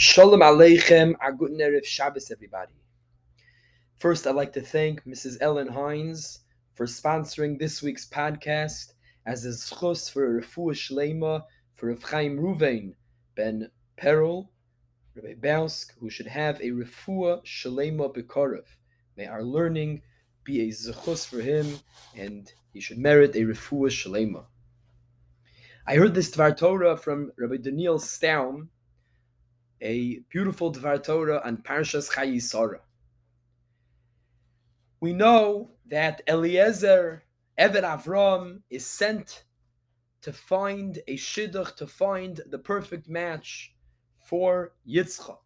Shalom Aleichem, a good Shabbos, everybody. First, I'd like to thank Mrs. Ellen Hines for sponsoring this week's podcast as a zchus for a refuah shlema for Rav Chaim Ruvain ben Perel, Rabbi Bausk, who should have a refuah shlema bekorev. May our learning be a zechus for him, and he should merit a refuah shlema. I heard this Dvar Torah from Rabbi Daniel Staum, a beautiful Dvar Torah on Parshas Chayei Sara. We know that Eliezer, Eved Avram, is sent to find a shidduch, to find the perfect match for Yitzchak.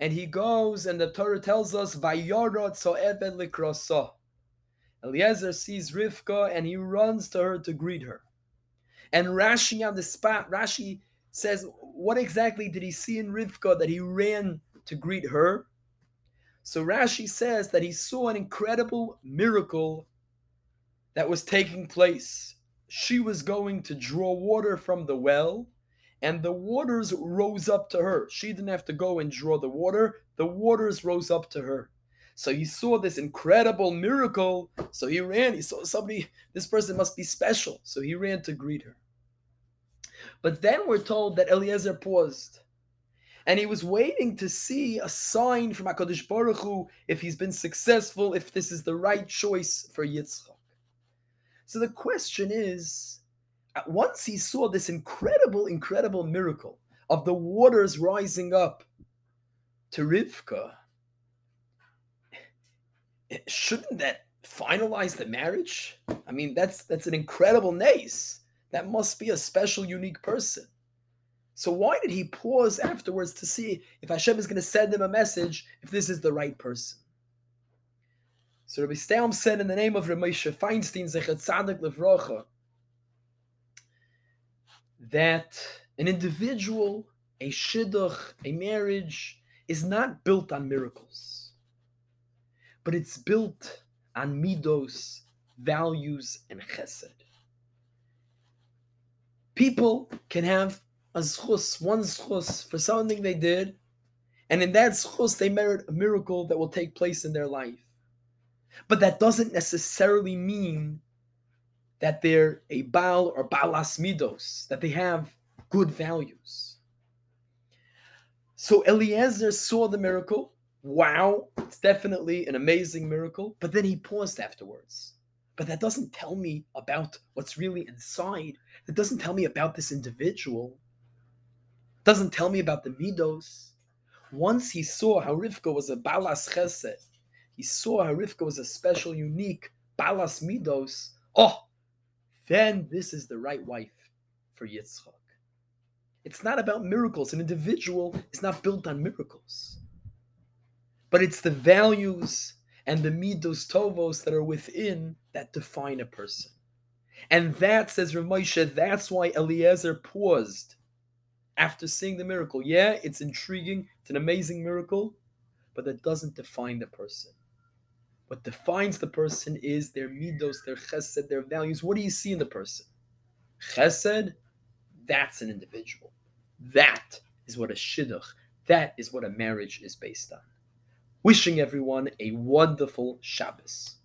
And he goes, and the Torah tells us, Vayorot so Eved likrosa. Eliezer sees Rivka and he runs to her to greet her. And Rashi on the spot, Rashi says, What exactly did he see in Rivka that he ran to greet her? So Rashi says that he saw an incredible miracle that was taking place. She was going to draw water from the well, and the waters rose up to her. She didn't have to go and draw the water, the waters rose up to her. So he saw this incredible miracle. So he ran. He saw somebody, this person must be special. So he ran to greet her. But then we're told that Eliezer paused. And he was waiting to see a sign from HaKadosh Baruch Hu if he's been successful, if this is the right choice for Yitzchak. So the question is once he saw this incredible, incredible miracle of the waters rising up to Rivka, shouldn't that finalize the marriage? I mean, that's that's an incredible nace. That must be a special, unique person. So why did he pause afterwards to see if Hashem is going to send him a message if this is the right person? So Rabbi Staum said in the name of Ramesha Feinstein Zechat Tzadik Levrocha that an individual, a shidduch, a marriage is not built on miracles, but it's built on midos, values, and chesed. People can have a zchus, one zchus for something they did, and in that zchus they merit a miracle that will take place in their life. But that doesn't necessarily mean that they're a Baal or Balas Midos, that they have good values. So Eliezer saw the miracle. Wow, it's definitely an amazing miracle. But then he paused afterwards. But that doesn't tell me about what's really inside. It doesn't tell me about this individual. It doesn't tell me about the Midos. Once he saw how Rivka was a Balas Chesed, he saw how Rivka was a special, unique Balas Midos. Oh, then this is the right wife for Yitzchak. It's not about miracles. An individual is not built on miracles. But it's the values and the midos tovos that are within that define a person. And that, says Ramosha, that's why Eliezer paused after seeing the miracle. Yeah, it's intriguing, it's an amazing miracle, but that doesn't define the person. What defines the person is their midos, their chesed, their values. What do you see in the person? Chesed, that's an individual. That is what a shidduch, that is what a marriage is based on. Wishing everyone a wonderful Shabbos.